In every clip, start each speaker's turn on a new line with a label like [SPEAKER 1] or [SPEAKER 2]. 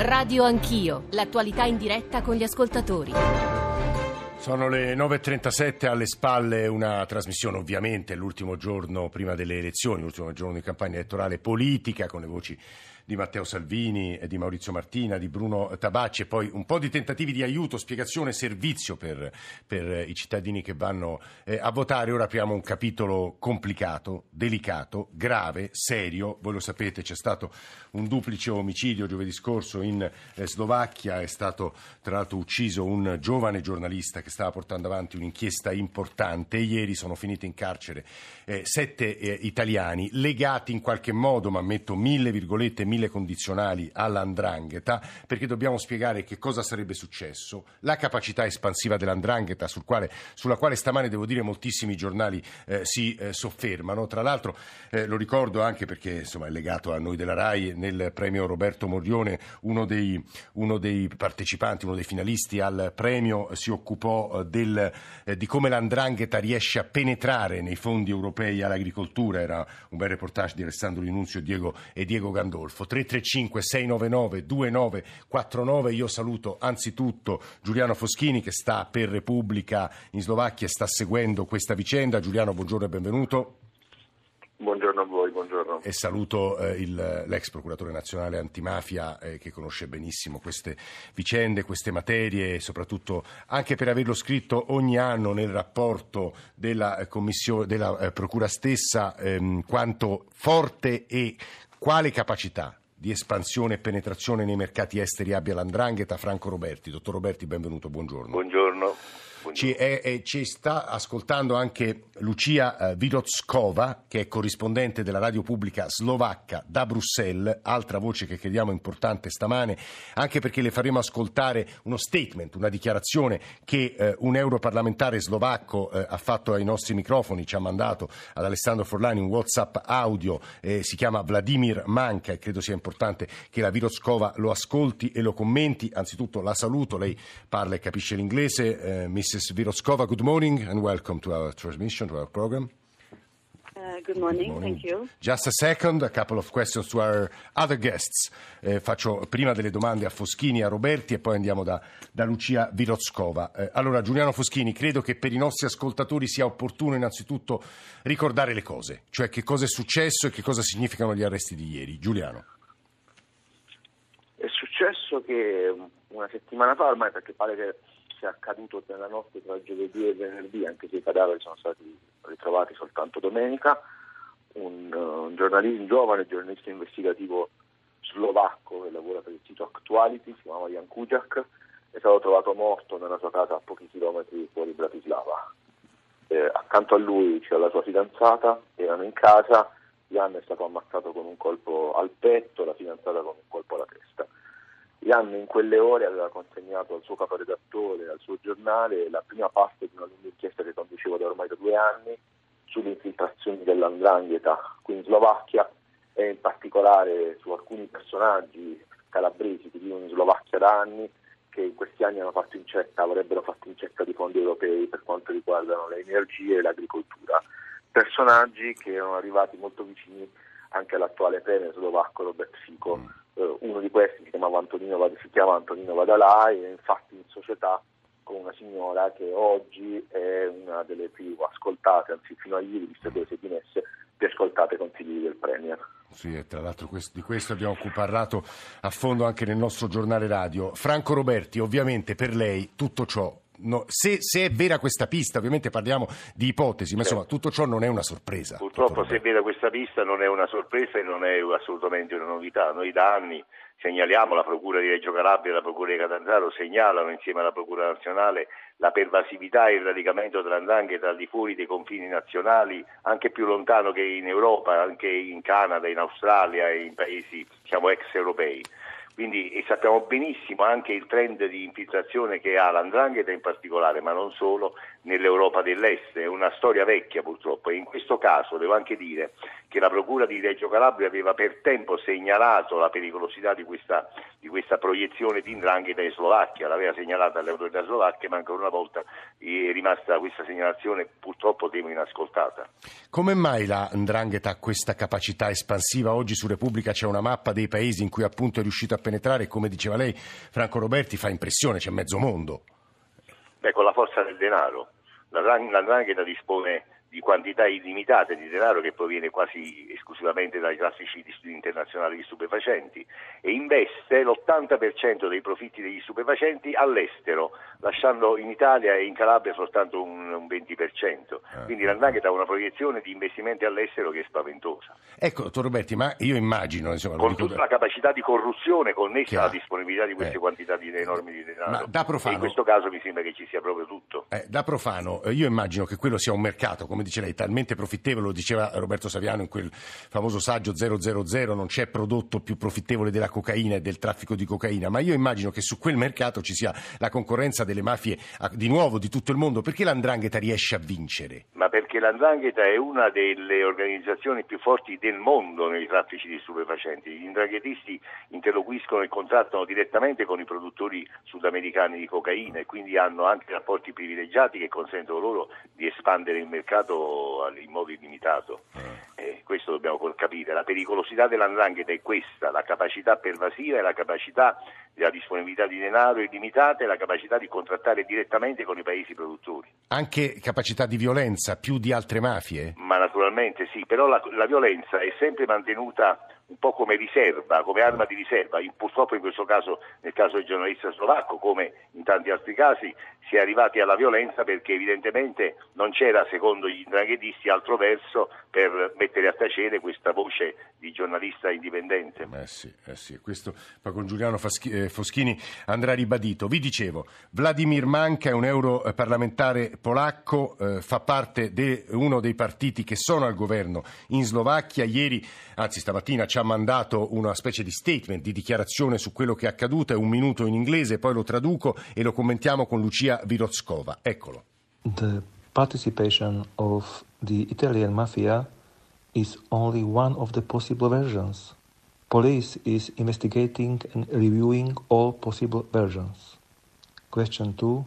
[SPEAKER 1] Radio Anch'io, l'attualità in diretta con gli ascoltatori.
[SPEAKER 2] Sono le 9.37 alle spalle, una trasmissione ovviamente l'ultimo giorno prima delle elezioni, l'ultimo giorno di campagna elettorale politica con le voci di Matteo Salvini, di Maurizio Martina, di Bruno Tabacci e poi un po' di tentativi di aiuto, spiegazione, servizio per, per i cittadini che vanno eh, a votare. Ora apriamo un capitolo complicato, delicato, grave, serio. Voi lo sapete, c'è stato un duplice omicidio giovedì scorso in eh, Slovacchia, è stato tra l'altro ucciso un giovane giornalista che stava portando avanti un'inchiesta importante. Ieri sono finiti in carcere eh, sette eh, italiani legati in qualche modo, ma metto mille virgolette, mille mille condizionali all'andrangheta, perché dobbiamo spiegare che cosa sarebbe successo, la capacità espansiva dell'andrangheta sul quale, sulla quale stamane devo dire moltissimi giornali eh, si eh, soffermano. Tra l'altro eh, lo ricordo anche perché insomma, è legato a noi della RAI nel premio Roberto Morione, uno dei, uno dei partecipanti, uno dei finalisti al premio si occupò eh, del, eh, di come l'andrangheta riesce a penetrare nei fondi europei all'agricoltura. Era un bel reportage di Alessandro Linunzio Diego, e Diego Gandolfo. 335 699 2949. Io saluto anzitutto Giuliano Foschini che sta per Repubblica in Slovacchia e sta seguendo questa vicenda. Giuliano, buongiorno e benvenuto.
[SPEAKER 3] Buongiorno a voi, buongiorno.
[SPEAKER 2] E saluto eh, il, l'ex procuratore nazionale antimafia eh, che conosce benissimo queste vicende, queste materie e soprattutto anche per averlo scritto ogni anno nel rapporto della, eh, della eh, Procura stessa ehm, quanto forte e quale capacità di espansione e penetrazione nei mercati esteri abbia l'Andrangheta? Franco Roberti. Dottor Roberti, benvenuto, buongiorno.
[SPEAKER 3] Buongiorno.
[SPEAKER 2] Ci, è, è, ci, sta ascoltando anche Lucia eh, Virotskova, che è corrispondente della radio pubblica slovacca da Bruxelles, altra voce che crediamo importante stamane, anche perché le faremo ascoltare uno statement, una dichiarazione che eh, un europarlamentare slovacco eh, ha fatto ai nostri microfoni, ci ha mandato ad Alessandro Forlani un WhatsApp audio, eh, si chiama Vladimir Manca e credo sia importante che la Virotskova lo ascolti e lo commenti. Anzitutto la saluto, lei parla e capisce l'inglese, eh, Mrs. Viroskova, good morning and welcome to our transmission, to our program.
[SPEAKER 4] Uh, good, morning. good morning, thank you.
[SPEAKER 2] Just a second, a couple of questions to our other guests. Eh, faccio prima delle domande a Foschini e a Roberti e poi andiamo da, da Lucia Virozkova. Eh, allora, Giuliano Foschini, credo che per i nostri ascoltatori sia opportuno innanzitutto ricordare le cose, cioè che cosa è successo e che cosa significano gli arresti di ieri. Giuliano.
[SPEAKER 3] È successo che una settimana fa, ormai perché pare che sia accaduto nella notte tra giovedì e venerdì, anche se i cadaveri sono stati ritrovati soltanto domenica. Un, uh, un, un giovane giornalista investigativo slovacco che lavora per il sito Actuality, si chiama Jan Kujak, è stato trovato morto nella sua casa a pochi chilometri fuori Bratislava. Eh, accanto a lui c'era la sua fidanzata, erano in casa, Jan è stato ammazzato con un colpo al petto, la fidanzata con un colpo alla testa. Jan in quelle ore aveva consegnato al suo caporedattore, al suo giornale, la prima parte di una lunga inchiesta che conducevo da ormai da due anni sulle infiltrazioni dell'andrangheta qui in Slovacchia e in particolare su alcuni personaggi calabresi che vivono in Slovacchia da anni che in questi anni hanno fatto incetta, avrebbero fatto incetta di fondi europei per quanto riguardano le energie e l'agricoltura. Personaggi che erano arrivati molto vicini anche all'attuale premier slovacco Robert Fico. Mm eh, uno di questi si, Antonino, si chiama Antonino Vadalà e è infatti in società con una signora che oggi è una delle più ascoltate, anzi fino a ieri, visto che si dimesse, più ascoltate consigli del Premier.
[SPEAKER 2] Sì, e tra l'altro di questo abbiamo parlato a fondo anche nel nostro giornale radio. Franco Roberti, ovviamente per lei tutto ciò No, se, se, è vera questa pista, ovviamente parliamo di ipotesi, ma insomma tutto ciò non è una sorpresa.
[SPEAKER 5] Purtroppo se è vera questa pista non è una sorpresa e non è assolutamente una novità. Noi da anni segnaliamo, la Procura di Reggio Calabria e la Procura di Catanzaro segnalano insieme alla Procura nazionale la pervasività e il radicamento dell'andrangheta al di fuori dei confini nazionali, anche più lontano che in Europa, anche in Canada, in Australia e in paesi diciamo, ex europei. Quindi sappiamo benissimo anche il trend di infiltrazione che ha l'andrangheta in particolare, ma non solo, nell'Europa dell'Est. È una storia vecchia purtroppo e in questo caso devo anche dire che la Procura di Reggio Calabria aveva per tempo segnalato la pericolosità di questa, di questa proiezione di indrangheta in Slovacchia, l'aveva segnalata alle autorità slovacche, ma ancora una volta è rimasta questa segnalazione purtroppo temo inascoltata.
[SPEAKER 2] Come mai la ndrangheta ha questa capacità espansiva? Oggi su Repubblica c'è una mappa dei paesi in cui appunto è riuscito a penetrare e come diceva lei, Franco Roberti fa impressione, c'è mezzo mondo.
[SPEAKER 5] Beh, con la forza del denaro. La, la ndrangheta dispone di quantità illimitate di denaro che proviene quasi esclusivamente dai traffici internazionali di stupefacenti e investe l'80% dei profitti degli stupefacenti all'estero, lasciando in Italia e in Calabria soltanto un, un 20%. Ah. Quindi l'Andrangheta ha una proiezione di investimenti all'estero che è spaventosa.
[SPEAKER 2] Ecco, dottor Roberti, ma io immagino... Insomma,
[SPEAKER 5] Con tutta da... la capacità di corruzione connessa Chiaro. alla disponibilità di queste eh. quantità di, enormi di denaro. Ma
[SPEAKER 2] da profano...
[SPEAKER 5] in questo caso mi sembra che ci sia proprio tutto.
[SPEAKER 2] Eh, da profano, io immagino che quello sia un mercato, come dice lei, talmente profittevole, lo diceva Roberto Saviano in quel famoso saggio 000, non c'è prodotto più profittevole della cocaina e del traffico di cocaina, ma io immagino che su quel mercato ci sia la concorrenza delle mafie di nuovo di tutto il mondo. Perché l'andrangheta riesce a vincere?
[SPEAKER 5] Ma perché l'andrangheta è una delle organizzazioni più forti del mondo nei traffici di stupefacenti. Gli indranghetisti interloquiscono e contrattano direttamente con i produttori sudamericani di cocaina e quindi hanno anche rapporti privilegiati che consentono loro di espandere il mercato in modo illimitato. Eh. eh, questo dobbiamo capire. La pericolosità dell'andrangheta è questa, la capacità pervasiva e la capacità della disponibilità di denaro illimitata e la capacità di contrattare direttamente con i paesi produttori.
[SPEAKER 2] Anche capacità di violenza più di altre mafie?
[SPEAKER 5] Ma naturalmente sì, però la, la violenza è sempre mantenuta un po' come riserva, come arma di riserva. purtroppo in questo caso, nel caso del giornalista slovacco, come in tanti altri casi, si è arrivati alla violenza perché evidentemente non c'era, secondo gli indraghetisti, altro verso per mettere a tacere questa voce di giornalista indipendente.
[SPEAKER 2] Eh sì, eh sì. questo poi con Giuliano eh, Foschini andrà ribadito. Vi dicevo, Vladimir Manca è un europarlamentare polacco, eh, fa parte di uno dei partiti che sono al governo in Slovacchia. Ieri, anzi stamattina, ci ha mandato una specie di statement, di dichiarazione su quello che è accaduto, è un minuto in inglese, poi lo traduco e lo commentiamo con Lucia Virotskova. Eccolo.
[SPEAKER 6] The participation of the Italian mafia is only one of the possible versions. Police is investigating and reviewing all possible versions. Question 2.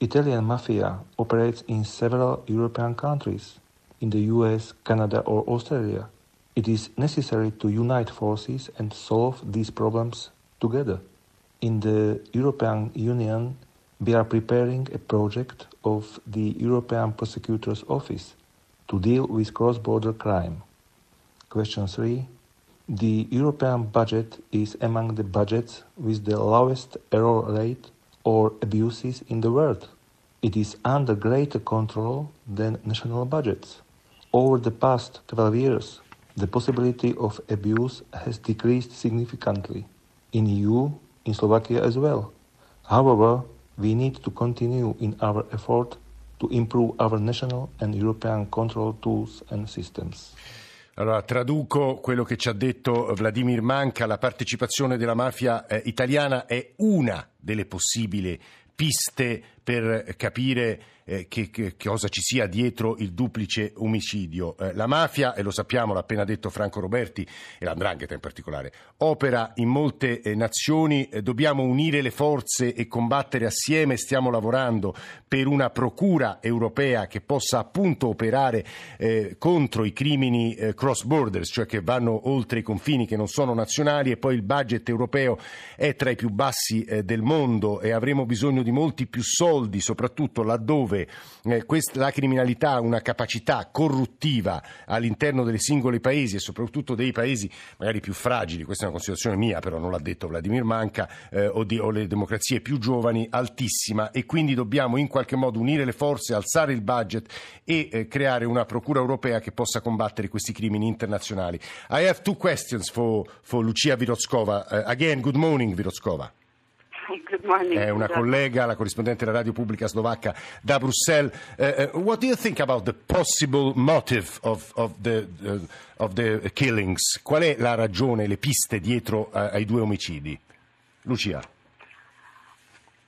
[SPEAKER 6] Italian mafia operates in several European countries, in the US, Canada, or Australia. It is necessary to unite forces and solve these problems together. In the European Union, we are preparing a project of the European Prosecutor's Office to deal with cross-border crime. Question 3. The European budget is among the budgets with the lowest error rate or abuses in the world. It is under greater control than national budgets. Over the past 12 years, the possibility of abuse has decreased significantly in EU, in Slovakia as well. However, we need to continue in our effort to improve our national and European control tools and systems.
[SPEAKER 2] Allora, traduco quello che ci ha detto Vladimir Manca, la partecipazione della mafia eh, italiana è una delle possibili piste per capire eh, che, che, cosa ci sia dietro il duplice omicidio. Eh, la mafia, e lo sappiamo, l'ha appena detto Franco Roberti, e l'andrangheta in particolare, opera in molte eh, nazioni, eh, dobbiamo unire le forze e combattere assieme, stiamo lavorando per una procura europea che possa appunto operare eh, contro i crimini eh, cross borders, cioè che vanno oltre i confini che non sono nazionali e poi il budget europeo è tra i più bassi del mondo e avremo bisogno di molti più soldi, soprattutto laddove dove eh, questa, la criminalità ha una capacità corruttiva all'interno dei singoli paesi e soprattutto dei paesi magari più fragili, questa è una considerazione mia, però non l'ha detto Vladimir Manca, eh, o, di, o le democrazie più giovani, altissima e quindi dobbiamo in qualche modo unire le forze, alzare il budget e eh, creare una procura europea che possa combattere questi crimini internazionali. I have two questions for, for Lucia Virotskova. Uh, again, good morning Virotskova.
[SPEAKER 4] Morning.
[SPEAKER 2] È una collega, la corrispondente della radio pubblica slovacca da Bruxelles. Uh, uh, what do you think about the possible motive of, of, the, uh, of the killings? Qual è la ragione, le piste dietro uh, ai due omicidi? Lucia.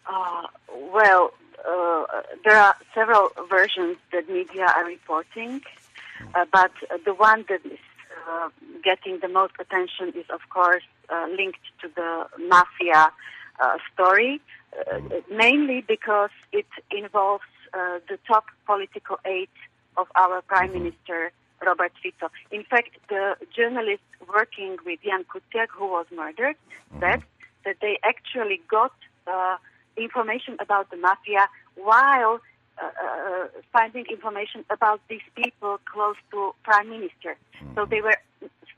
[SPEAKER 4] Uh, well, uh, there are several versions that media are reporting, but the one that is uh, getting the most attention is, of course, uh, linked to the mafia uh, story, uh, mainly because it involves uh, the top political aide of our Prime Minister, Robert Fico. In fact, the journalist working with Jan Kuciak, who was murdered, said that they actually got uh, information about the mafia while uh, uh, finding information about these people close to prime minister. So they were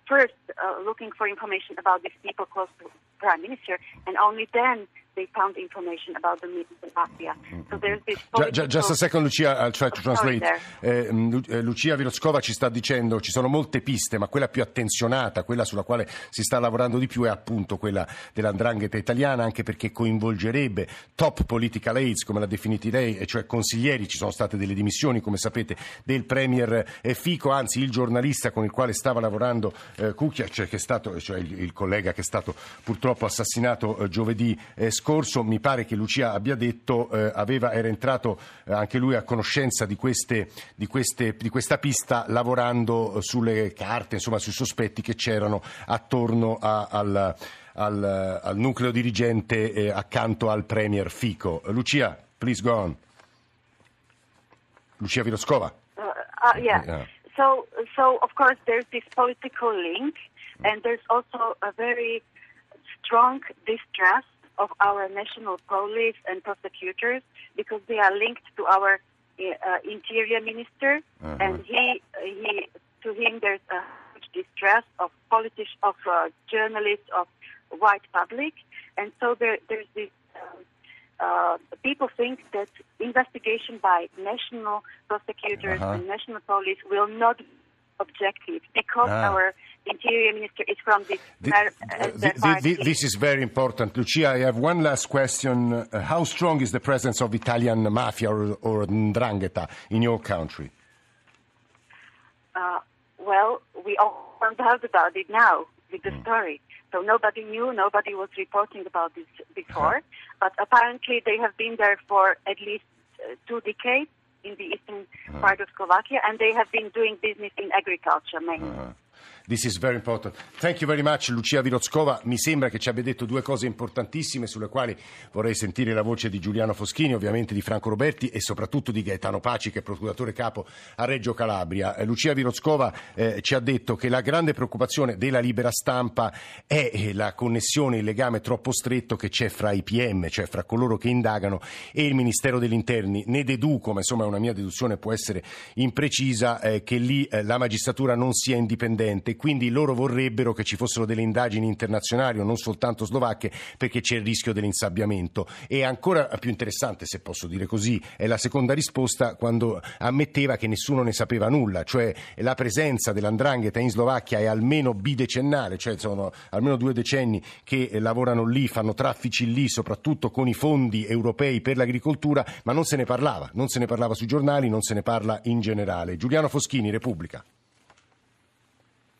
[SPEAKER 4] first uh, looking for information about these people close to prime minister, and only then they found information about the, the mafia. So there's this
[SPEAKER 2] ju- Just a
[SPEAKER 4] political-
[SPEAKER 2] second, Lucia, I'll try to translate. Eh, Lu- eh, Lucia Viroskova ci sta dicendo ci sono molte piste, ma quella più attenzionata, quella sulla quale si sta lavorando di più è appunto quella dell'andrangheta italiana, anche perché coinvolgerebbe top political aides, come l'ha definiti lei, e cioè consiglieri. Ci sono state delle dimissioni, come sapete, del premier eh, Fico, anzi il giornalista con il quale stava lavorando eh, Kukic, che è stato, cioè il, il collega che è stato purtroppo assassinato eh, giovedì eh, scorso, mi pare che Lucia abbia detto eh, aveva, era entrato eh, anche lui a conoscenza di, queste, di, queste, di questa pista lavorando sulle carte, insomma sui sospetti che c'erano attorno a- al, al- al nucleo dirigente eh, accanto al premier Fico. Lucia, please go on. Lucia Viroskova.
[SPEAKER 4] Uh, uh, yeah.
[SPEAKER 2] Yeah.
[SPEAKER 4] So, so of course, there's this political link, and there's also a very strong distrust of our national police and prosecutors because they are linked to our uh, interior minister, and he, he, to him, there's a huge distrust of politicians, of uh, journalists, of white public, and so there, there's this. Um, uh, people think that investigation by national prosecutors
[SPEAKER 2] Uh-huh.
[SPEAKER 4] and national police will not be objective because
[SPEAKER 2] Ah.
[SPEAKER 4] our interior minister is from this
[SPEAKER 2] Thi-
[SPEAKER 4] par-
[SPEAKER 2] uh,
[SPEAKER 4] the
[SPEAKER 2] thi-
[SPEAKER 4] party.
[SPEAKER 2] thi- This is very important. Lucia, I have one last question. Uh, how strong is the presence of Italian mafia or, or ndrangheta in your country?
[SPEAKER 4] Uh, well, we all found out about it now with the
[SPEAKER 2] Hmm.
[SPEAKER 4] story. So nobody knew, nobody was reporting about this before.
[SPEAKER 2] Uh-huh.
[SPEAKER 4] But apparently they have been there for at least uh, two decades in the eastern
[SPEAKER 2] Uh-huh.
[SPEAKER 4] part of Slovakia, and they have been doing business in agriculture mainly.
[SPEAKER 2] Uh-huh. This is very important. Thank you very much, Lucia Virozzkova. Mi sembra che ci abbia detto due cose importantissime sulle quali vorrei sentire la voce di Giuliano Foschini, ovviamente di Franco Roberti e soprattutto di Gaetano Paci, che è procuratore capo a Reggio Calabria. Eh, Lucia Virozzkova eh, ci ha detto che la grande preoccupazione della libera stampa è eh, la connessione, il legame troppo stretto che c'è fra i PM, cioè fra coloro che indagano, e il Ministero degli Interni. Ne deduco, ma insomma una mia deduzione può essere imprecisa, eh, che lì eh, la magistratura non sia indipendente quindi loro vorrebbero che ci fossero delle indagini internazionali o non soltanto slovacche perché c'è il rischio dell'insabbiamento. E ancora più interessante, se posso dire così, è la seconda risposta quando ammetteva che nessuno ne sapeva nulla, cioè la presenza dell'andrangheta in Slovacchia è almeno bidecennale, cioè sono almeno due decenni che lavorano lì, fanno traffici lì, soprattutto con i fondi europei per l'agricoltura, ma non se ne parlava, non se ne parlava sui giornali, non se ne parla in generale. Giuliano Foschini, Repubblica.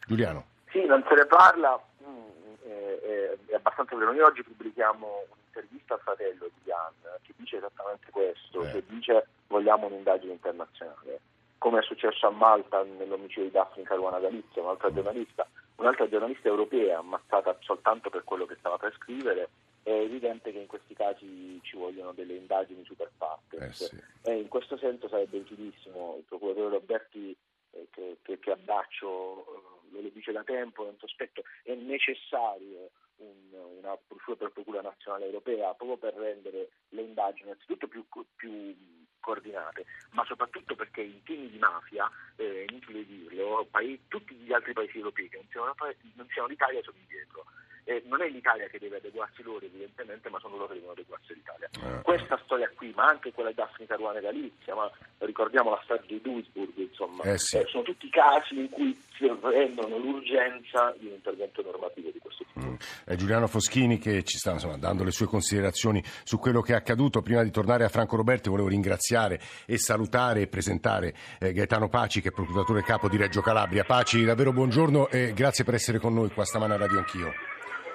[SPEAKER 2] Giuliano.
[SPEAKER 3] Sì, non se ne parla, mm, eh, eh, è abbastanza vero. Noi oggi pubblichiamo un'intervista al fratello di Jan che dice esattamente questo,
[SPEAKER 2] Eh.
[SPEAKER 3] che dice vogliamo un'indagine internazionale, come è successo a Malta nell'omicidio di Daphne Caruana Galizia, un'altra giornalista, un'altra giornalista europea ammazzata soltanto per quello che stava per scrivere. È evidente che in questi casi ci vogliono delle indagini super partes
[SPEAKER 2] Eh sì.
[SPEAKER 3] e in questo senso sarebbe utilissimo il procuratore Roberti eh, che, che, che abbraccio, eh, lo dice da tempo, è sospetto, è necessario un- una procura procura nazionale europea proprio per rendere le indagini innanzitutto più, più coordinate, ma soprattutto perché i temi di mafia, eh, inutile dirlo, pai- tutti gli altri paesi europei che non siano, non siano l'Italia sono indietro. Eh, non è l'Italia che deve adeguarsi loro evidentemente, ma sono loro che devono adeguarsi all'Italia.
[SPEAKER 2] Eh.
[SPEAKER 3] Questa storia qui, ma anche quella di Daphne Caruana Galizia, ma ricordiamo la storia di Duisburg, insomma,
[SPEAKER 2] Eh sì.
[SPEAKER 3] eh, sono tutti casi in cui si rendono l'urgenza di un intervento normativo di questo tipo.
[SPEAKER 2] Mm. È Giuliano Foschini che ci sta insomma, dando le sue considerazioni su quello che è accaduto. Prima di tornare a Franco Roberti volevo ringraziare e salutare e presentare eh, Gaetano Paci che è procuratore capo di Reggio Calabria. Paci, davvero buongiorno e grazie per essere con noi qua stamane a Radio Anch'io.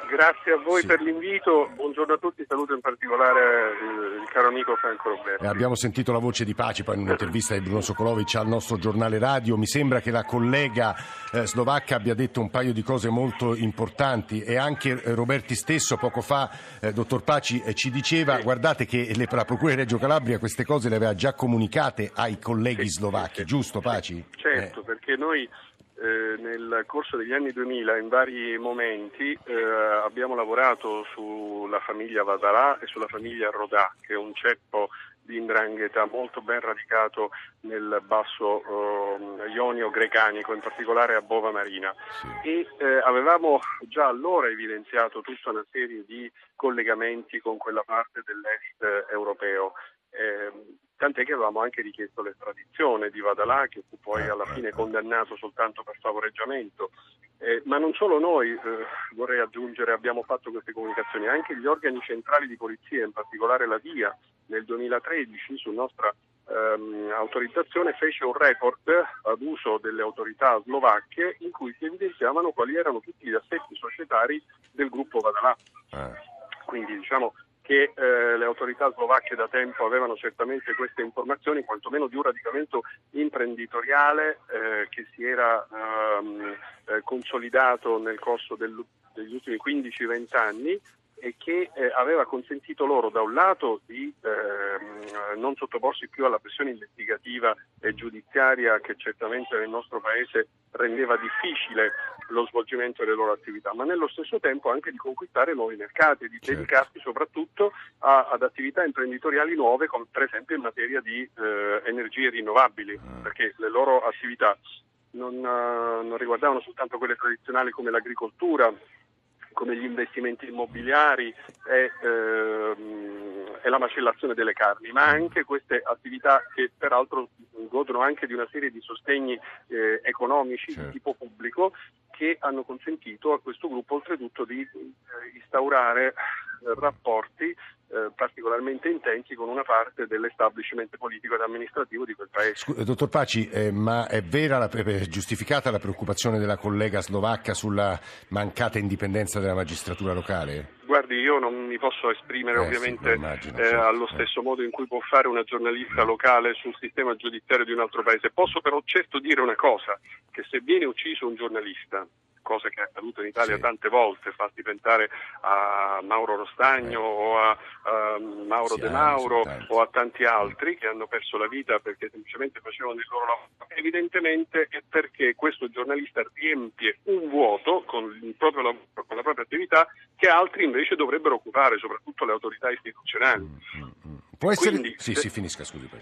[SPEAKER 7] Grazie a voi sì. per l'invito, buongiorno a tutti, saluto in particolare il, il caro amico Franco Roberto.
[SPEAKER 2] Eh, abbiamo sentito la voce di pace poi in un'intervista di Bruno Sokolovic al nostro giornale radio, mi sembra che la collega eh, slovacca abbia detto un paio di cose molto importanti e anche eh, Roberti stesso poco fa, eh, dottor Paci, eh, ci diceva sì. guardate che le, la Procura di Reggio Calabria queste cose le aveva già comunicate ai colleghi sì, slovacchi, giusto Paci?
[SPEAKER 7] Certo, perché noi eh, nel corso degli anni 2000 in vari momenti eh, abbiamo lavorato sulla famiglia Vadalà e sulla famiglia Rodà, che è un ceppo di indrangheta molto ben radicato nel basso eh, ionio grecanico, in particolare a Bova Marina. E eh, avevamo già allora evidenziato tutta una serie di collegamenti con quella parte dell'est europeo. Eh, tant'è che avevamo anche richiesto l'estradizione di Vadalà che fu poi alla fine condannato soltanto per favoreggiamento. Eh, ma non solo noi, eh, vorrei aggiungere, abbiamo fatto queste comunicazioni, anche gli organi centrali di polizia, in particolare la DIA, nel 2013 su nostra ehm, autorizzazione fece un report ad uso delle autorità slovacche in cui si evidenziavano quali erano tutti gli aspetti societari del gruppo Vadalà. Eh. Quindi diciamo che eh, le autorità slovacche da tempo avevano certamente queste informazioni, quantomeno di un radicamento imprenditoriale eh, che si era ehm, eh, consolidato nel corso del, degli ultimi 15-20 anni e che eh, aveva consentito loro da un lato di eh, non sottoporsi più alla pressione investigativa e giudiziaria che certamente nel nostro paese rendeva difficile lo svolgimento delle loro attività, ma nello stesso tempo anche di conquistare nuovi mercati e di certo. dedicarsi soprattutto a, ad attività imprenditoriali nuove, come per esempio in materia di eh, energie rinnovabili, ah. perché le loro attività non, uh, non riguardavano soltanto quelle tradizionali come l'agricoltura, come gli investimenti immobiliari e, ehm, e, la macellazione delle carni, ma anche queste attività che peraltro godono anche di una serie di sostegni eh, economici certo. di tipo pubblico che hanno consentito a questo gruppo oltretutto di eh, instaurare rapporti eh, particolarmente intensi con una parte dell'establishment politico ed amministrativo di quel paese.
[SPEAKER 2] Scusa, dottor Paci, eh, ma è vera, la, è giustificata la preoccupazione della collega slovacca sulla mancata indipendenza della magistratura locale?
[SPEAKER 7] Guardi, io non mi posso esprimere eh, ovviamente sì, immagino, certo. allo stesso modo in cui può fare una giornalista locale sul sistema giudiziario di un altro paese. Posso però certo dire una cosa, che se viene ucciso un giornalista cosa che è accaduto in Italia sì. tante volte, fatti pensare a Mauro Rostagno eh. o a, a Mauro sì, De Mauro o a tanti altri che hanno perso la vita perché semplicemente facevano il loro lavoro. Evidentemente è perché questo giornalista riempie un vuoto con lavoro, con la propria attività che altri invece dovrebbero occupare, soprattutto le autorità istituzionali. Mm, mm,
[SPEAKER 2] mm. Può essere... Quindi, sì, se... sì, finisca, scusi. Poi.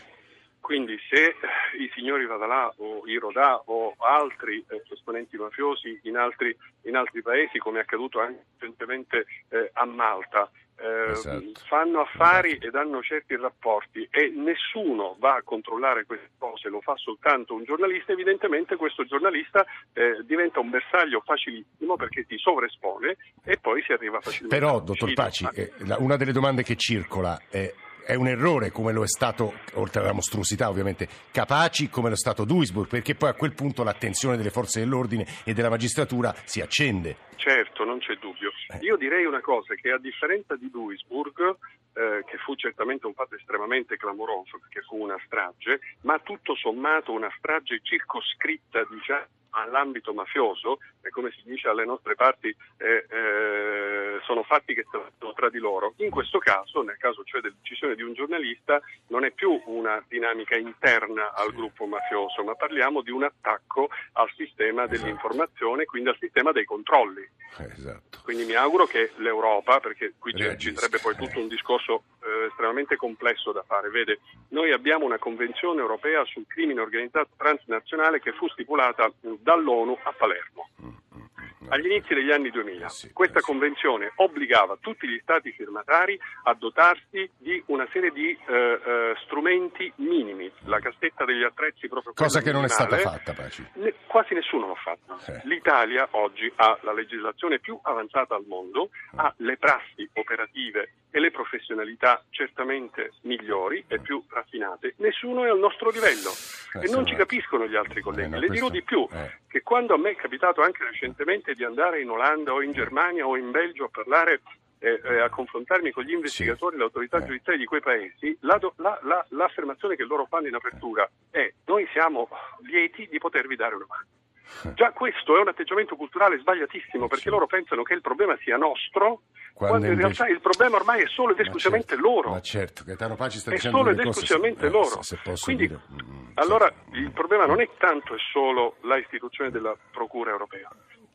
[SPEAKER 7] Quindi se i signori Vadalà o i Rodà o altri eh, esponenti mafiosi in altri, in altri, paesi, come è accaduto anche recentemente eh, a Malta, eh, esatto. fanno affari esatto. ed hanno certi rapporti e nessuno va a controllare queste cose, lo fa soltanto un giornalista, evidentemente questo giornalista eh, diventa un bersaglio facilissimo perché si sovraespone e poi si arriva facilmente.
[SPEAKER 2] Però, dottor Paci, eh, una delle domande che circola è è un errore come lo è stato, oltre alla mostruosità ovviamente, Capaci come lo è stato Duisburg, perché poi a quel punto l'attenzione delle forze dell'ordine e della magistratura si accende.
[SPEAKER 7] Certo, non c'è dubbio. Eh. Io direi una cosa, che a differenza di Duisburg, eh, che fu certamente un fatto estremamente clamoroso, perché fu una strage, ma tutto sommato una strage circoscritta, diciamo, all'ambito mafioso, e come si dice alle nostre parti, eh, eh, sono fatti che sono tra di loro. In questo caso, nel caso cioè dell'uccisione di un giornalista, non è più una dinamica interna al gruppo mafioso, ma parliamo di un attacco al sistema esatto. dell'informazione, quindi al sistema dei controlli. Esatto. Quindi mi auguro che l'Europa, perché qui ci sarebbe poi tutto un discorso eh, estremamente complesso da fare, vede, noi abbiamo una convenzione europea sul crimine organizzato transnazionale che fu stipulata dall'ONU a Palermo. Mm, mm, mm, Agli inizi degli anni 2000 eh questa convenzione obbligava tutti gli stati firmatari a dotarsi di una serie di eh, eh, strumenti minimi, la cassetta degli attrezzi proprio
[SPEAKER 2] Cosa che non è stata fatta, Paci.
[SPEAKER 7] Ne, quasi nessuno l'ha fatto. Eh. L'Italia oggi ha la legislazione più avanzata al mondo, ha le prassi operative e le professionalità certamente migliori e più raffinate. Nessuno è al nostro livello eh, e non ci capiscono gli altri colleghi. Eh, no, Le dirò di più, eh. che quando a me è capitato anche recentemente di andare in Olanda o in Germania o in Belgio a parlare eh, eh, a confrontarmi con gli investigatori e
[SPEAKER 2] Sì.
[SPEAKER 7] le autorità
[SPEAKER 2] Eh.
[SPEAKER 7] giudiziarie di quei paesi, la do- la- la- l'affermazione che loro fanno in apertura è noi siamo lieti di potervi dare una mano. Già questo è un atteggiamento culturale sbagliatissimo perché
[SPEAKER 2] Sì.
[SPEAKER 7] loro pensano che il problema sia nostro,
[SPEAKER 2] Quando
[SPEAKER 7] quando, in
[SPEAKER 2] invece-
[SPEAKER 7] realtà il problema ormai è solo ed
[SPEAKER 2] Ma
[SPEAKER 7] esclusivamente
[SPEAKER 2] certo,
[SPEAKER 7] loro.
[SPEAKER 2] Ma certo, Gaetano Paci sta
[SPEAKER 7] È
[SPEAKER 2] dicendo
[SPEAKER 7] solo ed esclusivamente
[SPEAKER 2] eh,
[SPEAKER 7] loro.
[SPEAKER 2] Se, se posso
[SPEAKER 7] Quindi,
[SPEAKER 2] dire. Mm,
[SPEAKER 7] allora,
[SPEAKER 2] sì.
[SPEAKER 7] il problema non è tanto e solo la istituzione della Procura europea,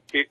[SPEAKER 7] che.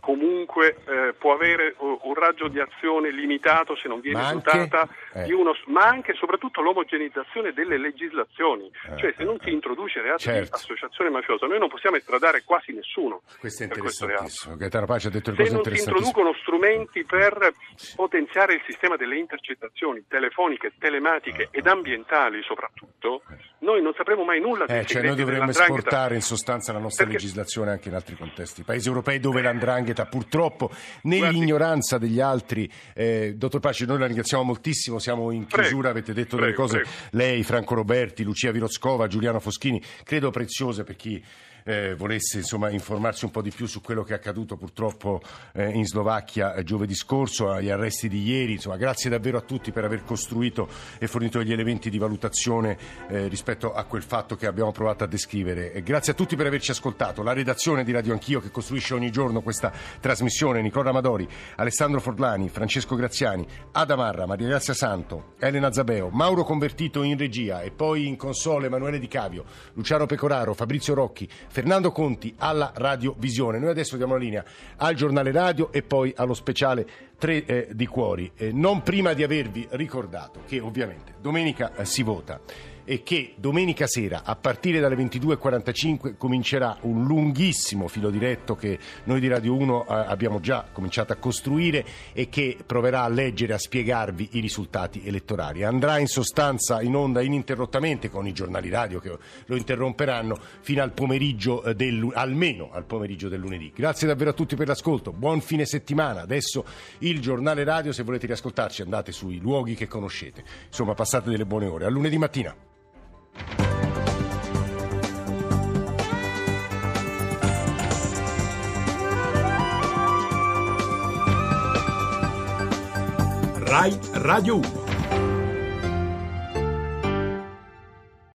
[SPEAKER 7] Comunque eh, può avere uh, un raggio di azione limitato se non viene
[SPEAKER 2] Ma anche-
[SPEAKER 7] dotata
[SPEAKER 2] eh.
[SPEAKER 7] di uno, ma anche e soprattutto l'omogenizzazione delle legislazioni,
[SPEAKER 2] Eh,
[SPEAKER 7] cioè se
[SPEAKER 2] eh,
[SPEAKER 7] non si
[SPEAKER 2] eh.
[SPEAKER 7] introduce reati
[SPEAKER 2] Certo.
[SPEAKER 7] di associazione mafiosa noi non possiamo estradare quasi nessuno
[SPEAKER 2] Questo è
[SPEAKER 7] reato.
[SPEAKER 2] interessantissimo. Gaetano Paci ha detto le
[SPEAKER 7] Se non si introducono strumenti per potenziare il sistema delle intercettazioni telefoniche, telematiche ed ambientali soprattutto, noi non sapremo mai nulla dei
[SPEAKER 2] Eh, cioè noi dovremmo esportare in sostanza la nostra
[SPEAKER 7] Perché-
[SPEAKER 2] legislazione anche in altri contesti, paesi europei dove l'andrangheta purtroppo nell'ignoranza degli altri, eh, dottor Paci noi la ringraziamo moltissimo, siamo in
[SPEAKER 7] Prego,
[SPEAKER 2] chiusura, avete detto delle
[SPEAKER 7] prego,
[SPEAKER 2] cose,
[SPEAKER 7] prego.
[SPEAKER 2] lei, Franco Roberti, Lucia Virozcova, Giuliano Foschini, credo preziose per chi eh, volesse insomma, informarsi un po' di più su quello che è accaduto purtroppo eh, in Slovacchia eh, giovedì scorso, agli arresti di ieri. Insomma, grazie davvero a tutti per aver costruito e fornito gli elementi di valutazione eh, rispetto a quel fatto che abbiamo provato a descrivere. E grazie a tutti per averci ascoltato. La redazione di Radio Anch'io che costruisce ogni giorno questa trasmissione, Nicola Amadori, Alessandro Forlani, Francesco Graziani, Adamarra, Maria Grazia Santo, Elena Zabeo, Mauro Convertito in regia e poi in console Emanuele Di Cavio, Luciano Pecoraro, Fabrizio Rocchi, Fernando Conti alla Radiovisione. Noi adesso diamo la linea al giornale radio e poi allo speciale 3 eh, di Cuori, eh, non prima di avervi ricordato che ovviamente domenica eh, si vota e che domenica sera a partire dalle 22.45 comincerà un lunghissimo filo diretto che noi di Radio 1 eh, abbiamo già cominciato a costruire e che proverà a leggere, a spiegarvi i risultati elettorali. Andrà in sostanza in onda ininterrottamente con i giornali radio che lo interromperanno fino al pomeriggio eh, del, almeno al pomeriggio del lunedì. Grazie davvero a tutti per l'ascolto, buon fine settimana. Adesso il giornale radio, se volete riascoltarci andate sui luoghi che conoscete. Insomma, passate delle buone ore. A lunedì mattina.
[SPEAKER 8] Rai Radio 1.